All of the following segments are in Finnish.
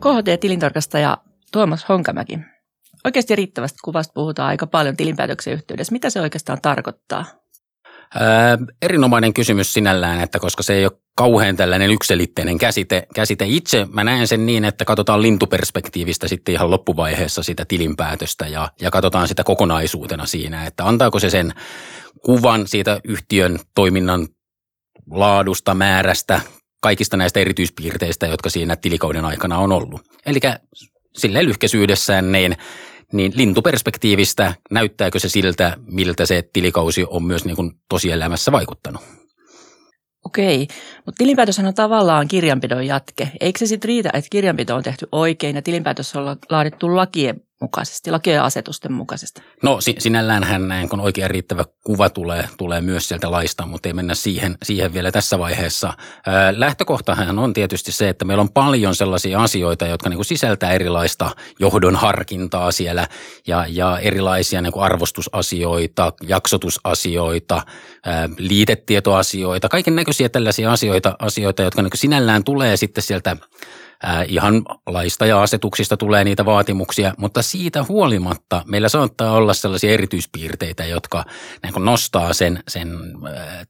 KHT-tilintarkastaja Tuomas Honkamäki. Oikeasti riittävästä kuvasta puhutaan aika paljon tilinpäätöksen yhteydessä. Mitä se oikeastaan tarkoittaa? Ää, erinomainen kysymys sinällään, että koska se ei ole kauhean tällainen ykselitteinen käsite. käsite. Itse mä näen sen niin, että katsotaan lintuperspektiivistä sitten ihan loppuvaiheessa sitä tilinpäätöstä ja, ja katsotaan sitä kokonaisuutena siinä, että antaako se sen kuvan siitä yhtiön toiminnan laadusta, määrästä, kaikista näistä erityispiirteistä, jotka siinä tilikauden aikana on ollut. Eli sille lyhkäisyydessään niin, niin lintuperspektiivistä näyttääkö se siltä, miltä se tilikausi on myös niin kuin tosielämässä vaikuttanut? Okei, mutta tilinpäätöshän on tavallaan kirjanpidon jatke. Eikö se sitten riitä, että kirjanpito on tehty oikein ja tilinpäätös on laadittu lakien mukaisesti, lakien asetusten mukaisesti? No sinälläänhän näin, kun oikein riittävä kuva tulee, tulee myös sieltä laista, mutta ei mennä siihen, siihen vielä tässä vaiheessa. lähtökohtahan on tietysti se, että meillä on paljon sellaisia asioita, jotka niin kuin sisältää erilaista johdon harkintaa siellä ja, ja erilaisia niin kuin arvostusasioita, jaksotusasioita, liitetietoasioita, kaiken näköisiä tällaisia asioita, asioita jotka niin kuin sinällään tulee sitten sieltä ihan laista ja asetuksista tulee niitä vaatimuksia, mutta siitä huolimatta meillä saattaa olla sellaisia erityispiirteitä, jotka niin nostaa sen, sen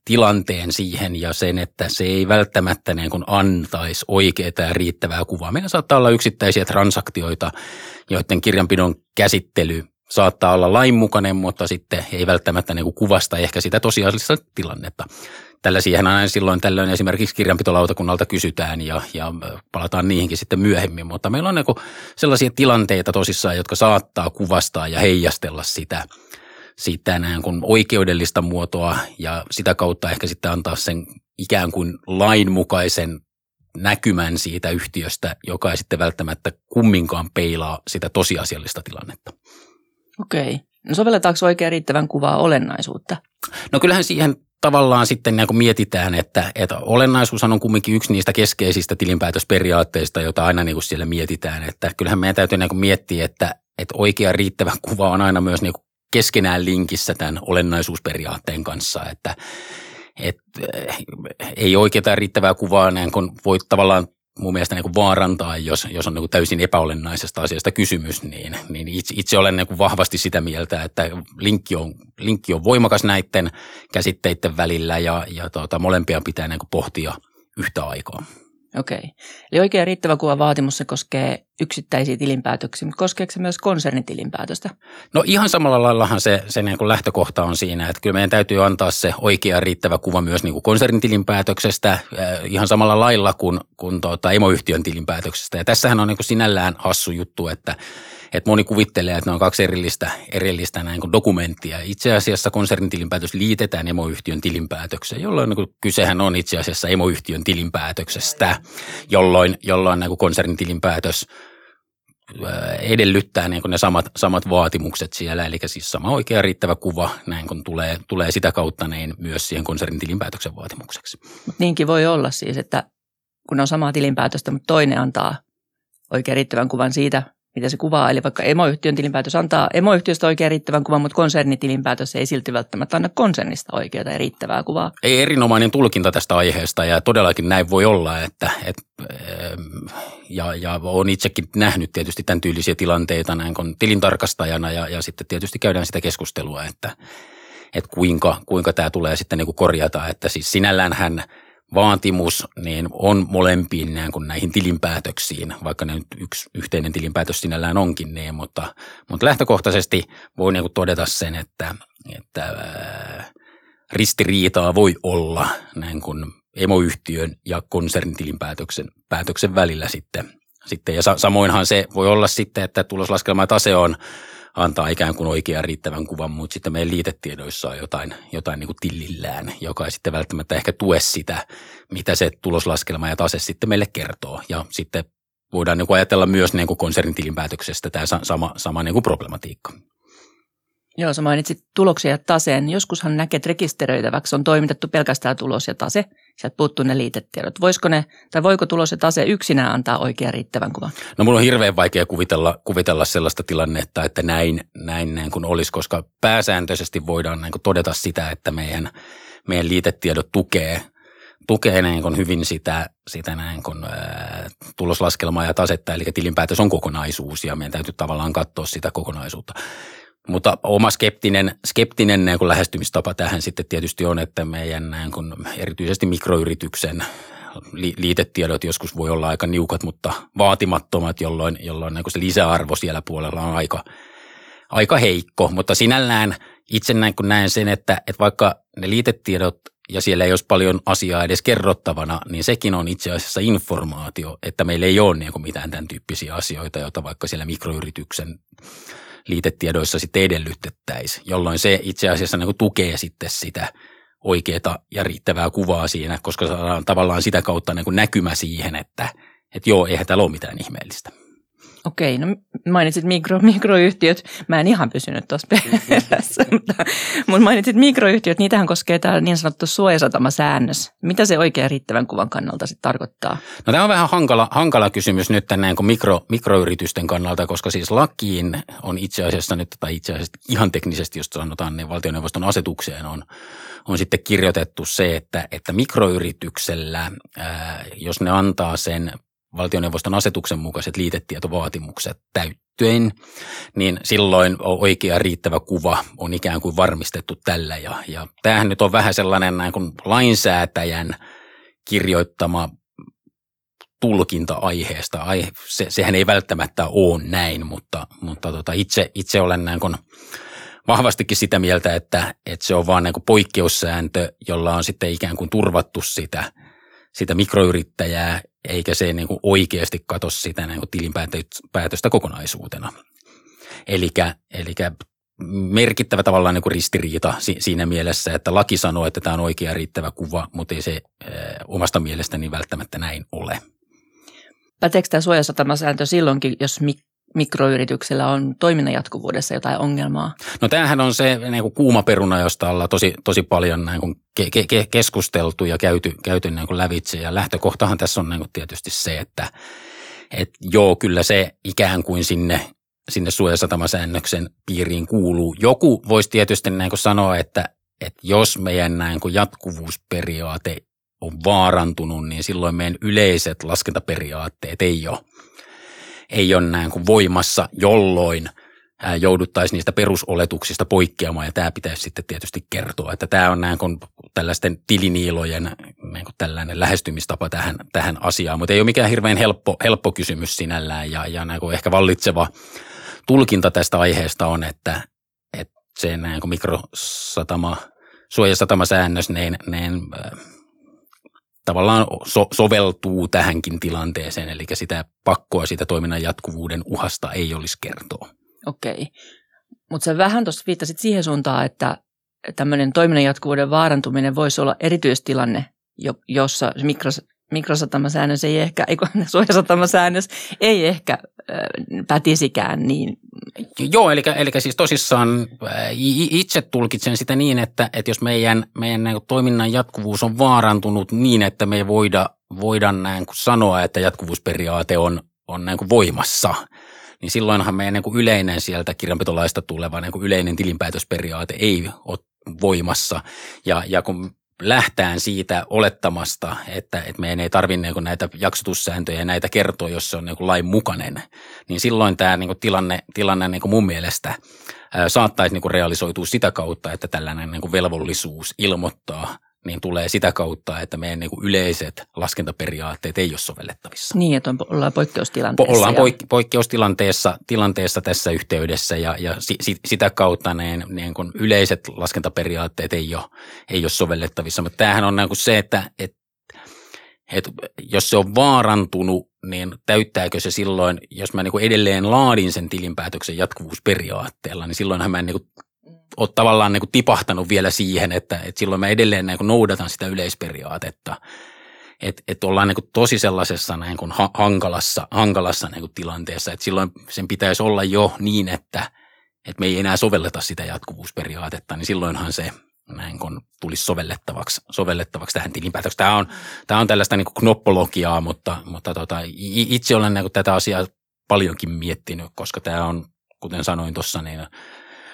tilanteen siihen ja sen, että se ei välttämättä niin antaisi oikeaa ja riittävää kuvaa. Meillä saattaa olla yksittäisiä transaktioita, joiden kirjanpidon käsittely saattaa olla lainmukainen, mutta sitten ei välttämättä niin kuin kuvasta ehkä sitä tosiasiallista tilannetta. Tällaisiahan aina silloin tällöin esimerkiksi kirjanpitolautakunnalta kysytään ja, ja palataan niihinkin sitten myöhemmin, mutta meillä on niin sellaisia tilanteita tosissaan, jotka saattaa kuvastaa ja heijastella sitä, sitä näin kuin oikeudellista muotoa ja sitä kautta ehkä sitten antaa sen ikään kuin lainmukaisen näkymän siitä yhtiöstä, joka ei sitten välttämättä kumminkaan peilaa sitä tosiasiallista tilannetta. Okei. No sovelletaanko oikein riittävän kuvaa olennaisuutta? No kyllähän siihen tavallaan sitten niin kun mietitään, että, että olennaisuushan on kumminkin yksi niistä keskeisistä tilinpäätösperiaatteista, joita aina niin kuin siellä mietitään. Että kyllähän meidän täytyy niin kuin miettiä, että, että oikea riittävä kuva on aina myös niin kuin keskenään linkissä tämän olennaisuusperiaatteen kanssa, että, että ei oikeaa riittävää kuvaa niin kun voi tavallaan mun mielestä niin kuin vaarantaa, jos, jos on niin kuin täysin epäolennaisesta asiasta kysymys, niin, niin itse, itse olen niin kuin vahvasti sitä mieltä, että linkki on, linkki on voimakas näiden käsitteiden välillä ja, ja tuota, molempia pitää niin kuin pohtia yhtä aikaa. Okei. Eli oikein riittävä kuva vaatimus se koskee yksittäisiä tilinpäätöksiä, mutta koskeeko se myös konsernitilinpäätöstä? No ihan samalla laillahan se, se niin kuin lähtökohta on siinä, että kyllä meidän täytyy antaa se oikea riittävä kuva myös niin kuin konsernitilinpäätöksestä ihan samalla lailla kuin, kuin tuota, emoyhtiön tilinpäätöksestä. Ja tässähän on niin kuin sinällään hassu juttu, että että moni kuvittelee, että ne on kaksi erillistä, erillistä näin kuin dokumenttia. Itse asiassa konsernitilinpäätös liitetään emoyhtiön tilinpäätökseen, jolloin niin kuin kysehän on itse asiassa emoyhtiön tilinpäätöksestä, jolloin, jolloin niin kuin konsernitilinpäätös edellyttää niin kuin ne samat, samat vaatimukset siellä, eli siis sama oikea riittävä kuva näin kun tulee, tulee sitä kautta niin myös siihen konsernin tilinpäätöksen vaatimukseksi. Niinkin voi olla siis, että kun on samaa tilinpäätöstä, mutta toinen antaa oikein riittävän kuvan siitä, mitä se kuvaa. Eli vaikka emoyhtiön tilinpäätös antaa emoyhtiöstä oikein riittävän kuvan, mutta konsernitilinpäätös ei silti välttämättä anna konsernista oikeaa ja riittävää kuvaa. Ei erinomainen tulkinta tästä aiheesta ja todellakin näin voi olla, että, että ja, ja olen itsekin nähnyt tietysti tämän tyylisiä tilanteita näin kun tilintarkastajana ja, ja sitten tietysti käydään sitä keskustelua, että, että kuinka, kuinka tämä tulee sitten niin kuin korjata, että siis sinällään hän – vaatimus niin on molempiin niin kuin näihin tilinpäätöksiin, vaikka ne nyt yksi yhteinen tilinpäätös sinällään onkin niin, mutta, mutta lähtökohtaisesti voi niin kuin todeta sen, että, että ristiriitaa voi olla näin kuin emoyhtiön ja konsernitilinpäätöksen päätöksen välillä sitten. sitten. Ja sa- samoinhan se voi olla sitten, että tuloslaskelma ja tase on antaa ikään kuin oikean riittävän kuvan, mutta sitten meidän liitetiedoissa on jotain, jotain niin kuin tillillään, joka ei sitten välttämättä ehkä tue sitä, mitä se tuloslaskelma ja tase sitten meille kertoo. Ja sitten voidaan niin kuin ajatella myös niin kuin konsernitilinpäätöksestä tämä sama, sama niin kuin problematiikka. Joo, sä mainitsit tuloksia ja taseen. Joskushan näkee, että rekisteröitäväksi on toimitettu pelkästään tulos ja tase. Sieltä puuttuu ne liitetiedot. Voisiko ne, tai voiko tulos ja tase yksinään antaa oikean riittävän kuvan? No mun on hirveän vaikea kuvitella, kuvitella sellaista tilannetta, että näin, näin, näin kuin olisi, koska pääsääntöisesti voidaan näin kuin todeta sitä, että meidän, meidän liitetiedot tukee – tukee näin kun hyvin sitä, sitä näin kun, ää, tuloslaskelmaa ja tasetta, eli tilinpäätös on kokonaisuus ja meidän täytyy tavallaan katsoa sitä kokonaisuutta. Mutta oma skeptinen, skeptinen näin kun lähestymistapa tähän sitten tietysti on, että meidän näin kun erityisesti mikroyrityksen liitetiedot joskus voi olla aika niukat, mutta vaatimattomat, jolloin, jolloin niin se lisäarvo siellä puolella on aika, aika heikko. Mutta sinällään itse näin kun näen sen, että, että vaikka ne liitetiedot ja siellä ei olisi paljon asiaa edes kerrottavana, niin sekin on itse asiassa informaatio, että meillä ei ole niin kuin mitään tämän tyyppisiä asioita, joita vaikka siellä mikroyrityksen liitetiedoissa sitten edellytettäisiin, jolloin se itse asiassa niin kuin tukee sitten sitä oikeaa ja riittävää kuvaa siinä, koska saadaan tavallaan sitä kautta niin kuin näkymä siihen, että, että joo, eihän täällä ole mitään ihmeellistä. Okei, no mainitsit mikro, mikroyhtiöt. Mä en ihan pysynyt tuossa perässä, mutta, mutta mainitsit mikroyhtiöt. Niitähän koskee tämä niin sanottu suojasatama-säännös. Mitä se oikein riittävän kuvan kannalta sitten tarkoittaa? No tämä on vähän hankala, hankala kysymys nyt näin kuin mikro, mikroyritysten kannalta, koska siis lakiin on itse asiassa nyt, tai itse asiassa ihan teknisesti, jos sanotaan, niin valtioneuvoston asetukseen on, on sitten kirjoitettu se, että, että mikroyrityksellä, ää, jos ne antaa sen valtioneuvoston asetuksen mukaiset liitetietovaatimukset täyttyen, niin silloin oikea riittävä kuva on ikään kuin varmistettu tällä. Ja, ja tämähän nyt on vähän sellainen näin kuin lainsäätäjän kirjoittama tulkinta aiheesta. Ai, se, sehän ei välttämättä ole näin, mutta, mutta tota, itse, itse olen näin kuin vahvastikin sitä mieltä, että, että se on vaan niin kuin poikkeussääntö, jolla on sitten ikään kuin turvattu sitä, sitä mikroyrittäjää eikä se niin kuin oikeasti katso sitä niin kuin tilinpäätöstä kokonaisuutena. Eli merkittävä tavallaan niin kuin ristiriita siinä mielessä, että laki sanoo, että tämä on oikea riittävä kuva, mutta ei se omasta mielestäni välttämättä näin ole. Päteekö tämä suojasatamasääntö silloinkin, jos mikroyrityksellä on toiminnan jatkuvuudessa jotain ongelmaa? No tämähän on se niin kuin kuuma peruna, josta ollaan tosi, tosi paljon niin kuin ke- ke- keskusteltu ja käyty, käyty niin kuin lävitse. Ja lähtökohtahan tässä on niin kuin tietysti se, että et joo, kyllä se ikään kuin sinne, sinne suojasatamasäännöksen piiriin kuuluu. Joku voisi tietysti niin kuin sanoa, että, että jos meidän näin kuin jatkuvuusperiaate on vaarantunut, niin silloin meidän yleiset laskentaperiaatteet ei ole – ei ole näin kuin voimassa, jolloin jouduttaisiin niistä perusoletuksista poikkeamaan. Ja tämä pitäisi sitten tietysti kertoa, että tämä on näin kuin tällaisten tiliniilojen niin kuin tällainen lähestymistapa tähän, tähän asiaan, mutta ei ole mikään hirveän helppo, helppo kysymys sinällään. Ja, ja näin kuin ehkä vallitseva tulkinta tästä aiheesta on, että, että se näin kuin mikrosatama, suojasatamasäännös, niin, niin tavallaan so, soveltuu tähänkin tilanteeseen, eli sitä pakkoa siitä toiminnan jatkuvuuden uhasta ei olisi kertoa. Okei, mutta sä vähän tuossa viittasit siihen suuntaan, että tämmöinen toiminnan jatkuvuuden vaarantuminen voisi olla erityistilanne, jossa mikros, mikrosatamasäännös ei ehkä, ei suojasatamasäännös ei ehkä pätisikään niin. Joo, eli, eli siis tosissaan itse tulkitsen sitä niin, että, että jos meidän, meidän näin toiminnan jatkuvuus on vaarantunut niin, että me ei voida, voida näin kuin sanoa, että jatkuvuusperiaate on, on näin kuin voimassa, niin silloinhan meidän niin kuin yleinen sieltä kirjanpitolaista tuleva niin kuin yleinen tilinpäätösperiaate ei ole voimassa. Ja, ja kun lähtään siitä olettamasta, että, että meidän ei tarvitse niin näitä jaksotussääntöjä ja näitä kertoa, jos se on niin lain mukainen, niin silloin tämä niin tilanne, tilanne niin mun mielestä saattaisi niin realisoitua sitä kautta, että tällainen niin velvollisuus ilmoittaa niin tulee sitä kautta, että meidän niin kuin yleiset laskentaperiaatteet ei ole sovellettavissa. Niin, että ollaan poikkeustilanteessa. Ollaan poik- poikkeustilanteessa tilanteessa tässä yhteydessä ja, ja si- sitä kautta ne, niin kuin yleiset laskentaperiaatteet ei ole, ei ole sovellettavissa. Mutta tämähän on niin kuin se, että, että, että jos se on vaarantunut, niin täyttääkö se silloin, jos mä niin kuin edelleen laadin sen tilinpäätöksen jatkuvuusperiaatteella, niin silloinhan mä en niin kuin ole tavallaan niin kuin tipahtanut vielä siihen, että, että silloin mä edelleen niin kuin noudatan sitä yleisperiaatetta. Että et ollaan niin kuin tosi sellaisessa niin hankalassa, hankalassa niin kuin tilanteessa, että silloin sen pitäisi olla jo niin, että, että me ei enää sovelleta sitä jatkuvuusperiaatetta, niin silloinhan se näin kun tulisi sovellettavaksi, sovellettavaksi tähän tilinpäätökseen. Tämä on, tämä on tällaista niin knoppologiaa, mutta, mutta tota, itse olen niin tätä asiaa paljonkin miettinyt, koska tämä on, kuten sanoin tuossa, niin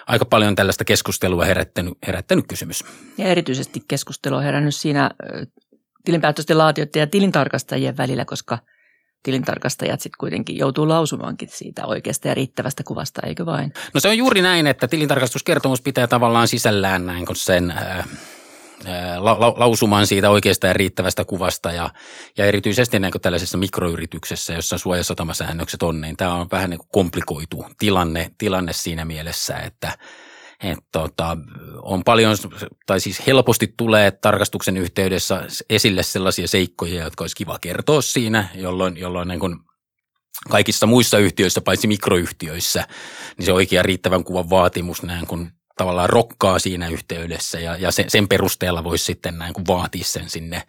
aika paljon tällaista keskustelua herättänyt, herättänyt kysymys. Ja erityisesti keskustelua herännyt siinä tilinpäätösten laatijoiden ja tilintarkastajien välillä, koska tilintarkastajat sitten kuitenkin joutuu lausumaankin siitä oikeasta ja riittävästä kuvasta, eikö vain? No se on juuri näin, että tilintarkastuskertomus pitää tavallaan sisällään näin kuin sen äh, la, la, lausuman siitä oikeasta ja riittävästä kuvasta ja, ja erityisesti niin kuin tällaisessa mikroyrityksessä, jossa suojasatamasäännökset on, niin tämä on vähän niin kuin komplikoitu tilanne, tilanne siinä mielessä, että että tota, on paljon, tai siis helposti tulee tarkastuksen yhteydessä esille sellaisia seikkoja, jotka olisi kiva kertoa siinä, jolloin, jolloin niin kuin kaikissa muissa yhtiöissä, paitsi mikroyhtiöissä, niin se oikea riittävän kuvan vaatimus näin kun tavallaan rokkaa siinä yhteydessä ja, ja sen, sen perusteella voisi sitten näin kuin vaatia sen sinne,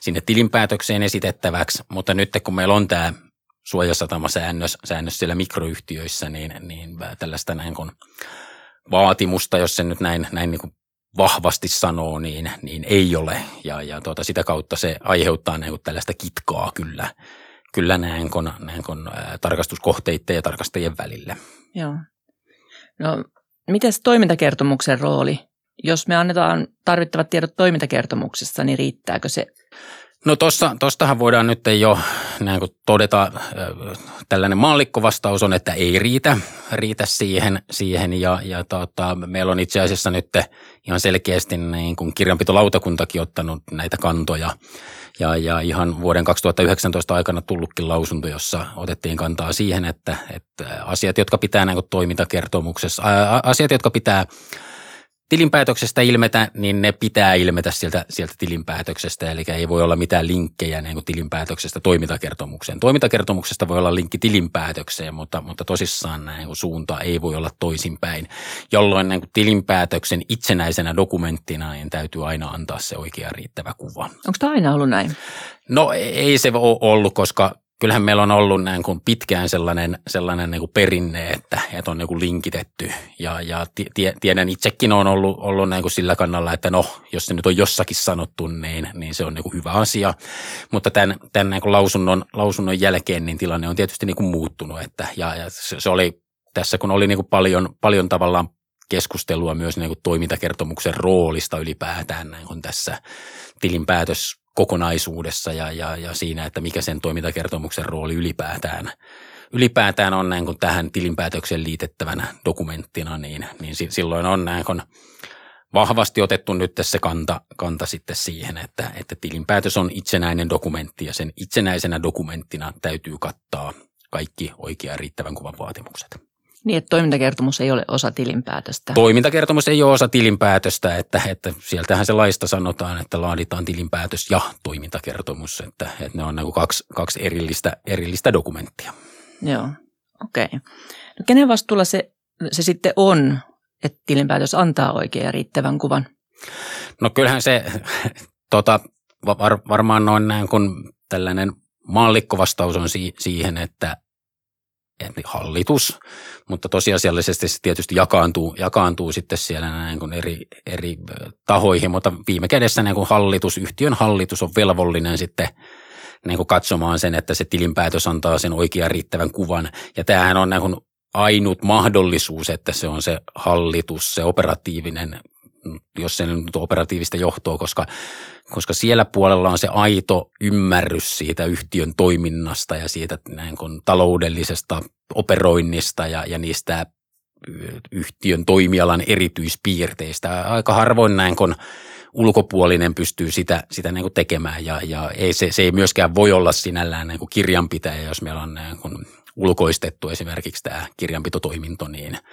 sinne tilinpäätökseen esitettäväksi. Mutta nyt kun meillä on tämä suojasatama-säännös säännös siellä mikroyhtiöissä, niin, niin tällaista näin kuin vaatimusta, jos se nyt näin, näin niin kuin vahvasti sanoo, niin, niin ei ole. Ja, ja tuota, sitä kautta se aiheuttaa niin kuin tällaista kitkaa kyllä, kyllä näin kun, näin kun, ää, tarkastuskohteiden ja tarkastajien välille. Joo. No Miten toimintakertomuksen rooli? Jos me annetaan tarvittavat tiedot toimintakertomuksessa, niin riittääkö se? No tuostahan voidaan nyt jo näin kuin todeta, tällainen maallikkovastaus on, että ei riitä, riitä siihen, siihen. Ja, ja tota, meillä on itse asiassa nyt ihan selkeästi niin kuin kirjanpitolautakuntakin ottanut näitä kantoja. Ja, ja ihan vuoden 2019 aikana tullutkin lausunto, jossa otettiin kantaa siihen, että, että asiat, jotka pitää näin toimintakertomuksessa, ää, asiat, jotka pitää tilinpäätöksestä ilmetä, niin ne pitää ilmetä sieltä, sieltä tilinpäätöksestä, eli ei voi olla mitään linkkejä niin kuin tilinpäätöksestä toimintakertomukseen. Toimintakertomuksesta voi olla linkki tilinpäätökseen, mutta, mutta tosissaan näin kuin suunta ei voi olla toisinpäin, jolloin niin kuin tilinpäätöksen itsenäisenä dokumenttina niin täytyy aina antaa se oikea riittävä kuva. Onko tämä aina ollut näin? No ei se ole ollut, koska kyllähän meillä on ollut näin kuin pitkään sellainen, sellainen niin kuin perinne, että, että on niin kuin linkitetty. Ja, ja tie, tiedän itsekin on ollut, ollut näin kuin sillä kannalla, että no, jos se nyt on jossakin sanottu, niin, niin se on niin kuin hyvä asia. Mutta tämän, tämän niin kuin lausunnon, lausunnon jälkeen niin tilanne on tietysti niin kuin muuttunut. Että, ja, ja se, se oli tässä, kun oli niin kuin paljon, paljon tavallaan keskustelua myös niin kuin toimintakertomuksen roolista ylipäätään näin kuin tässä tilinpäätös kokonaisuudessa ja, ja, ja siinä, että mikä sen toimintakertomuksen rooli ylipäätään, ylipäätään on näin kuin tähän tilinpäätöksen liitettävänä dokumenttina, niin, niin silloin on näin kuin vahvasti otettu nyt se kanta, kanta sitten siihen, että, että tilinpäätös on itsenäinen dokumentti ja sen itsenäisenä dokumenttina täytyy kattaa kaikki oikea riittävän kuvan vaatimukset. Niin, että toimintakertomus ei ole osa tilinpäätöstä. Toimintakertomus ei ole osa tilinpäätöstä, että, että sieltähän se laista sanotaan, että laaditaan tilinpäätös ja toimintakertomus, että, että ne on niin kaksi, kaksi erillistä, erillistä dokumenttia. Joo, okei. Okay. No kenen vastuulla se, se sitten on, että tilinpäätös antaa oikean ja riittävän kuvan? No kyllähän se tota, var, varmaan on näin kun tällainen maallikkovastaus on si- siihen, että hallitus, mutta tosiasiallisesti se tietysti jakaantuu, jakaantuu sitten siellä näin kuin eri, eri tahoihin, mutta viime kädessä näin kuin hallitus, yhtiön hallitus on velvollinen sitten niin kuin katsomaan sen, että se tilinpäätös antaa sen oikean riittävän kuvan. Ja tämähän on näin kuin ainut mahdollisuus, että se on se hallitus, se operatiivinen jos se nyt operatiivista johtoa, koska, koska siellä puolella on se aito ymmärrys siitä yhtiön toiminnasta ja siitä näin kuin taloudellisesta operoinnista ja, ja niistä yhtiön toimialan erityispiirteistä. Aika harvoin näin, kun ulkopuolinen pystyy sitä, sitä niin kuin tekemään ja, ja ei, se, se ei myöskään voi olla sinällään niin kuin kirjanpitäjä, jos meillä on niin kuin ulkoistettu esimerkiksi tämä kirjanpitotoiminto, niin –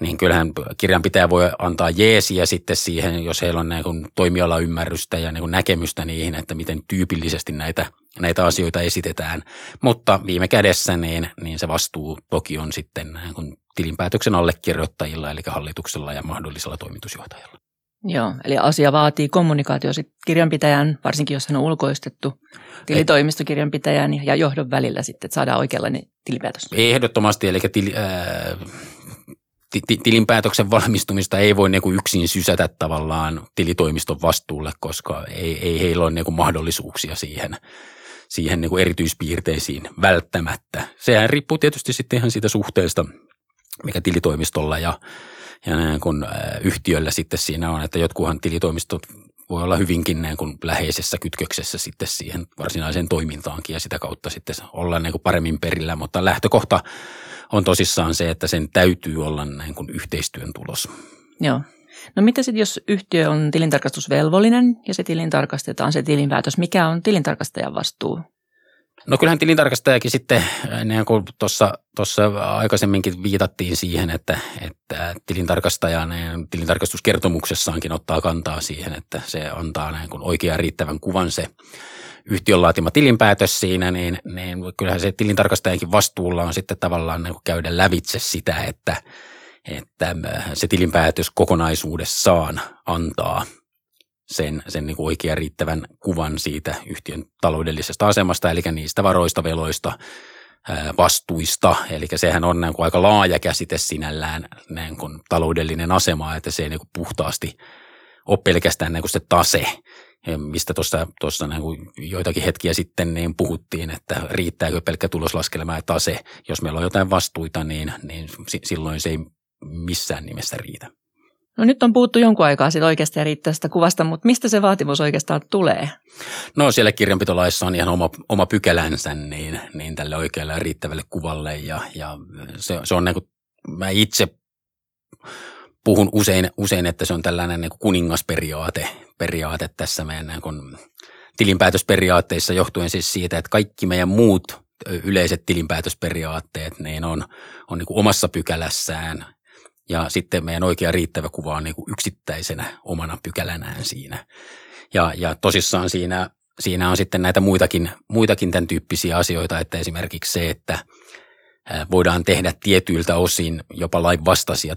niin kyllähän kirjanpitäjä voi antaa jeesiä sitten siihen, jos heillä on niin toimialaymmärrystä ja niin näkemystä niihin, että miten tyypillisesti näitä, näitä asioita esitetään. Mutta viime kädessä niin, niin se vastuu toki on sitten niin tilinpäätöksen allekirjoittajilla, eli hallituksella ja mahdollisella toimitusjohtajalla. Joo, eli asia vaatii kommunikaatio sitten kirjanpitäjän, varsinkin jos hän on ulkoistettu tilitoimistokirjanpitäjän ja johdon välillä sitten, että saadaan oikeanlainen tilipäätös. Ehdottomasti, eli tili, äh, tilinpäätöksen valmistumista ei voi niin yksin sysätä tavallaan tilitoimiston vastuulle, koska ei, ei heillä ole niin mahdollisuuksia siihen, siihen niin erityispiirteisiin välttämättä. Sehän riippuu tietysti sitten ihan siitä suhteesta, mikä tilitoimistolla ja, ja niin kuin, yhtiöllä sitten siinä on, että jotkuhan tilitoimistot voi olla hyvinkin niin kuin läheisessä kytköksessä sitten siihen varsinaiseen toimintaankin ja sitä kautta sitten olla niin kuin paremmin perillä, mutta lähtökohta tosissaan se, että sen täytyy olla niin kuin yhteistyön tulos. Joo. No mitä sitten, jos yhtiö on tilintarkastusvelvollinen ja se tilintarkastetaan se tilinpäätös, mikä on tilintarkastajan vastuu? No kyllähän tilintarkastajakin sitten, niin kuin tuossa, tuossa aikaisemminkin viitattiin siihen, että, että tilintarkastaja niin tilintarkastuskertomuksessaankin ottaa kantaa siihen, että se antaa näin kuin oikean riittävän kuvan se yhtiön laatima tilinpäätös siinä, niin, niin kyllähän se tilintarkastajankin vastuulla on sitten tavallaan niin käydä lävitse sitä, että, että se tilinpäätös kokonaisuudessaan antaa – sen, sen niin oikean riittävän kuvan siitä yhtiön taloudellisesta asemasta, eli niistä varoista, veloista, vastuista. Eli sehän on niin kuin aika laaja käsite sinällään niin kuin taloudellinen asema, että se ei niin kuin puhtaasti ole pelkästään niin kuin se tase, mistä tuossa, tuossa niin kuin joitakin hetkiä sitten niin puhuttiin, että riittääkö pelkkä tuloslaskelma ja tase. Jos meillä on jotain vastuita, niin, niin silloin se ei missään nimessä riitä. No nyt on puhuttu jonkun aikaa siitä oikeasta ja riittävästä kuvasta, mutta mistä se vaatimus oikeastaan tulee? No siellä kirjanpitolaissa on ihan oma, oma pykälänsä niin, niin tälle oikealle ja riittävälle kuvalle ja, ja se, se on niin kuin, mä itse puhun usein, usein, että se on tällainen niin kuin kuningasperiaate periaate tässä meidän niin kuin tilinpäätösperiaatteissa johtuen siis siitä, että kaikki meidän muut yleiset tilinpäätösperiaatteet niin on, on niin kuin omassa pykälässään ja sitten meidän oikea riittävä kuva on niin kuin yksittäisenä omana pykälänään siinä. Ja, ja tosissaan siinä, siinä on sitten näitä muitakin, muitakin tämän tyyppisiä asioita, että esimerkiksi se, että voidaan tehdä tietyiltä osin jopa lainvastaisia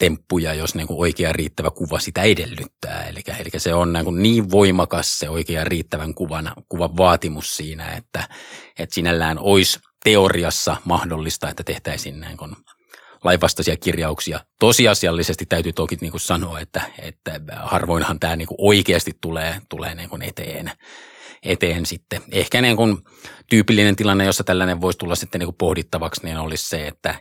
temppuja, jos niin kuin oikea riittävä kuva sitä edellyttää. Eli, eli se on niin, kuin niin voimakas se oikea riittävän kuvan, kuvan vaatimus siinä, että, että sinällään olisi teoriassa mahdollista, että tehtäisiin niin kuin lainvastaisia kirjauksia. Tosiasiallisesti täytyy toki niin kuin sanoa, että, että harvoinhan tämä niin kuin oikeasti tulee, tulee niin kuin eteen, eteen sitten. Ehkä niin kuin tyypillinen tilanne, jossa tällainen voisi tulla sitten niin kuin pohdittavaksi, niin olisi se, että,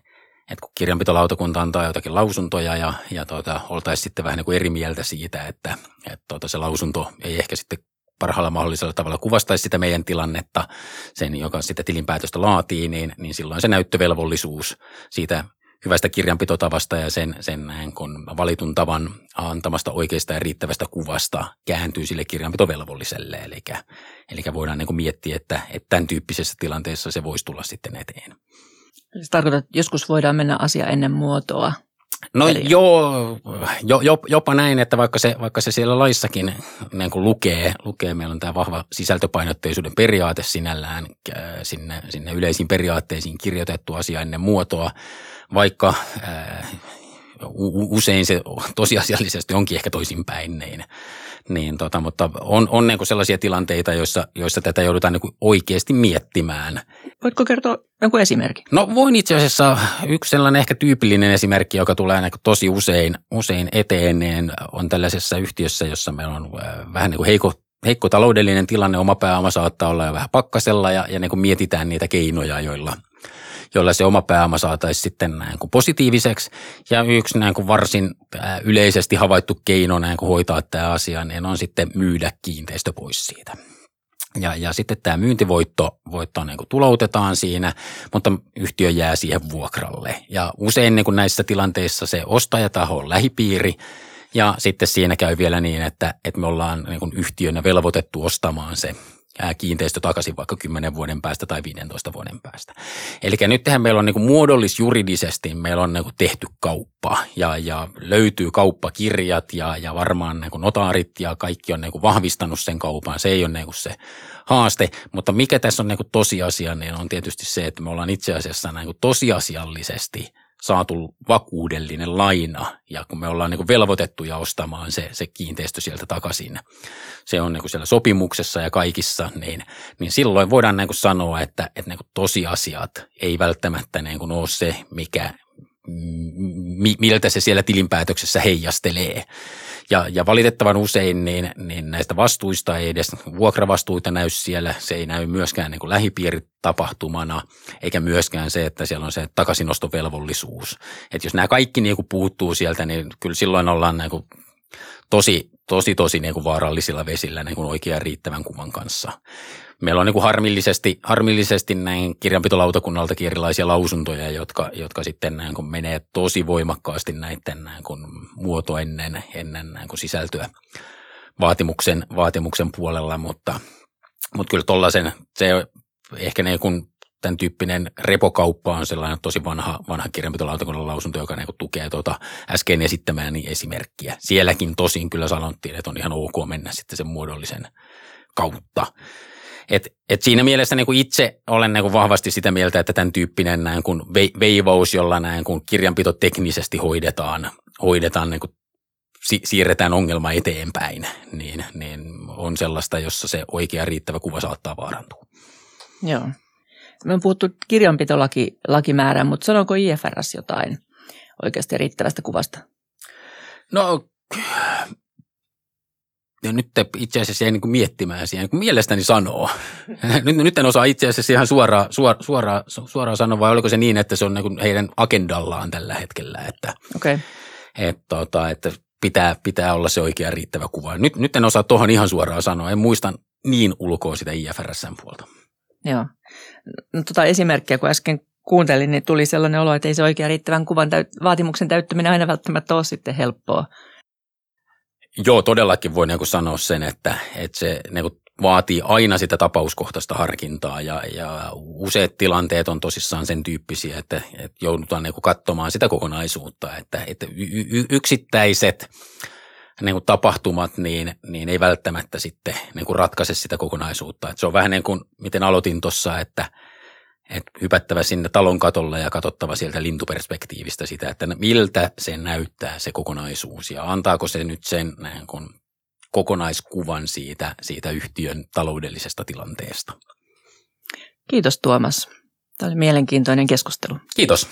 että kun kirjanpitolautakunta antaa jotakin lausuntoja ja, ja tuota, oltaisiin sitten vähän niin kuin eri mieltä siitä, että, että tuota, se lausunto ei ehkä sitten parhaalla mahdollisella tavalla kuvastaisi sitä meidän tilannetta, sen, joka sitä tilinpäätöstä laatii, niin, niin silloin se näyttövelvollisuus siitä hyvästä kirjanpitotavasta ja sen, sen kun valitun tavan antamasta oikeasta ja riittävästä kuvasta kääntyy sille kirjanpitovelvolliselle. Eli, eli voidaan niin miettiä, että, että tämän tyyppisessä tilanteessa se voisi tulla sitten eteen. Se tarkoittaa, että joskus voidaan mennä asia ennen muotoa. No Eli... joo, jo, jo, jopa näin, että vaikka se, vaikka se siellä laissakin niin kuin lukee, lukee, meillä on tämä vahva sisältöpainotteisuuden periaate sinällään sinne, sinne yleisiin periaatteisiin kirjoitettu asia ennen muotoa, vaikka ää, usein se tosiasiallisesti onkin ehkä toisinpäin, niin, niin tota, mutta on, on niin kuin sellaisia tilanteita, joissa, joissa tätä joudutaan niin kuin oikeasti miettimään. Voitko kertoa jonkun esimerkin? No voin itse asiassa, yksi sellainen ehkä tyypillinen esimerkki, joka tulee niin kuin tosi usein, usein eteen, niin on tällaisessa yhtiössä, jossa meillä on vähän niin kuin heikko, heikko taloudellinen tilanne, oma pääoma saattaa olla jo vähän pakkasella ja, ja niin kuin mietitään niitä keinoja, joilla – jolla se oma pääoma saataisiin sitten näin kuin positiiviseksi. Ja yksi näin kuin varsin yleisesti havaittu keino näin kuin hoitaa tämä asia, niin on sitten myydä kiinteistö pois siitä. Ja, ja sitten tämä myyntivoitto voitto niin kuin tuloutetaan siinä, mutta yhtiö jää siihen vuokralle. Ja usein niin kuin näissä tilanteissa se ostajataho on lähipiiri, ja sitten siinä käy vielä niin, että, että me ollaan niin kuin yhtiönä velvoitettu ostamaan se kiinteistö takaisin vaikka 10 vuoden päästä tai 15 vuoden päästä. Eli nyt tehän meillä on niin muodollisjuridisesti meillä on niin tehty kauppa ja, ja löytyy kauppakirjat ja, ja varmaan niin notaarit ja kaikki on niin vahvistanut sen kaupan. Se ei ole niin se haaste, mutta mikä tässä on niin tosiasia, niin on tietysti se, että me ollaan itse asiassa niin tosiasiallisesti – saatu vakuudellinen laina ja kun me ollaan niin velvoitettuja ostamaan se, se kiinteistö sieltä takaisin, se on niin siellä sopimuksessa ja kaikissa, niin, niin silloin voidaan niin sanoa, että, että niin tosiasiat ei välttämättä niin ole se, mikä, miltä se siellä tilinpäätöksessä heijastelee. Ja, ja valitettavan usein niin, niin näistä vastuista ei edes vuokravastuita näy siellä. Se ei näy myöskään niin lähipiiritapahtumana, eikä myöskään se, että siellä on se takaisinostovelvollisuus. Että jos nämä kaikki niin kuin puuttuu sieltä, niin kyllä silloin ollaan niin kuin tosi, tosi tosi niin kuin vaarallisilla vesillä niin kuin oikean riittävän kuvan kanssa. Meillä on niin kuin harmillisesti, harmillisesti näin kirjanpitolautakunnaltakin erilaisia lausuntoja, jotka, jotka sitten näin kuin menee tosi voimakkaasti näiden näin kuin muoto ennen, ennen näin kuin sisältöä vaatimuksen, vaatimuksen puolella, mutta, mutta kyllä tuollaisen, se ehkä niin kuin tämän tyyppinen repokauppa on sellainen tosi vanha, vanha kirjanpitolautakunnan lausunto, joka niin tukee tuota äsken esittämääni esimerkkiä. Sielläkin tosin kyllä sanottiin, että on ihan ok mennä sitten sen muodollisen kautta. Et, et siinä mielessä niin kuin itse olen niin kuin vahvasti sitä mieltä, että tämän tyyppinen näin kuin veivaus, jolla näin kuin kirjanpito teknisesti hoidetaan, hoidetaan niin kuin si- siirretään ongelma eteenpäin, niin, niin on sellaista, jossa se oikea riittävä kuva saattaa vaarantua. Joo. Me on puhuttu kirjanpitolakimäärään, mutta sanooko IFRS jotain oikeasti riittävästä kuvasta? No, ja nyt itse asiassa jäin niin miettimään siihen, kun mielestäni sanoo. nyt, nyt en osaa itse asiassa ihan suoraan, suora, suoraan, suoraan sanoa, vai oliko se niin, että se on niin heidän agendallaan tällä hetkellä, että, okay. että, tota, että pitää, pitää olla se oikea riittävä kuva. Nyt, nyt en osaa tuohon ihan suoraan sanoa, en muista niin ulkoa sitä IFRSn puolta. Joo. No, tota esimerkkiä, kun äsken kuuntelin, niin tuli sellainen olo, että ei se oikea riittävän kuvan täyt- vaatimuksen täyttäminen aina välttämättä ole sitten helppoa. Joo, todellakin voi niin sanoa sen, että, että se niin vaatii aina sitä tapauskohtaista harkintaa ja, ja useat tilanteet on tosissaan sen tyyppisiä, että, että joudutaan niin katsomaan sitä kokonaisuutta, että, että y- yksittäiset niin kuin tapahtumat, niin, niin ei välttämättä sitten niin kuin ratkaise sitä kokonaisuutta. Että se on vähän niin kuin, miten aloitin tuossa, että, että hypättävä sinne talon katolle ja katsottava sieltä lintuperspektiivistä sitä, että miltä se näyttää se kokonaisuus ja antaako se nyt sen niin kuin kokonaiskuvan siitä, siitä yhtiön taloudellisesta tilanteesta. Kiitos Tuomas. Tämä oli mielenkiintoinen keskustelu. Kiitos.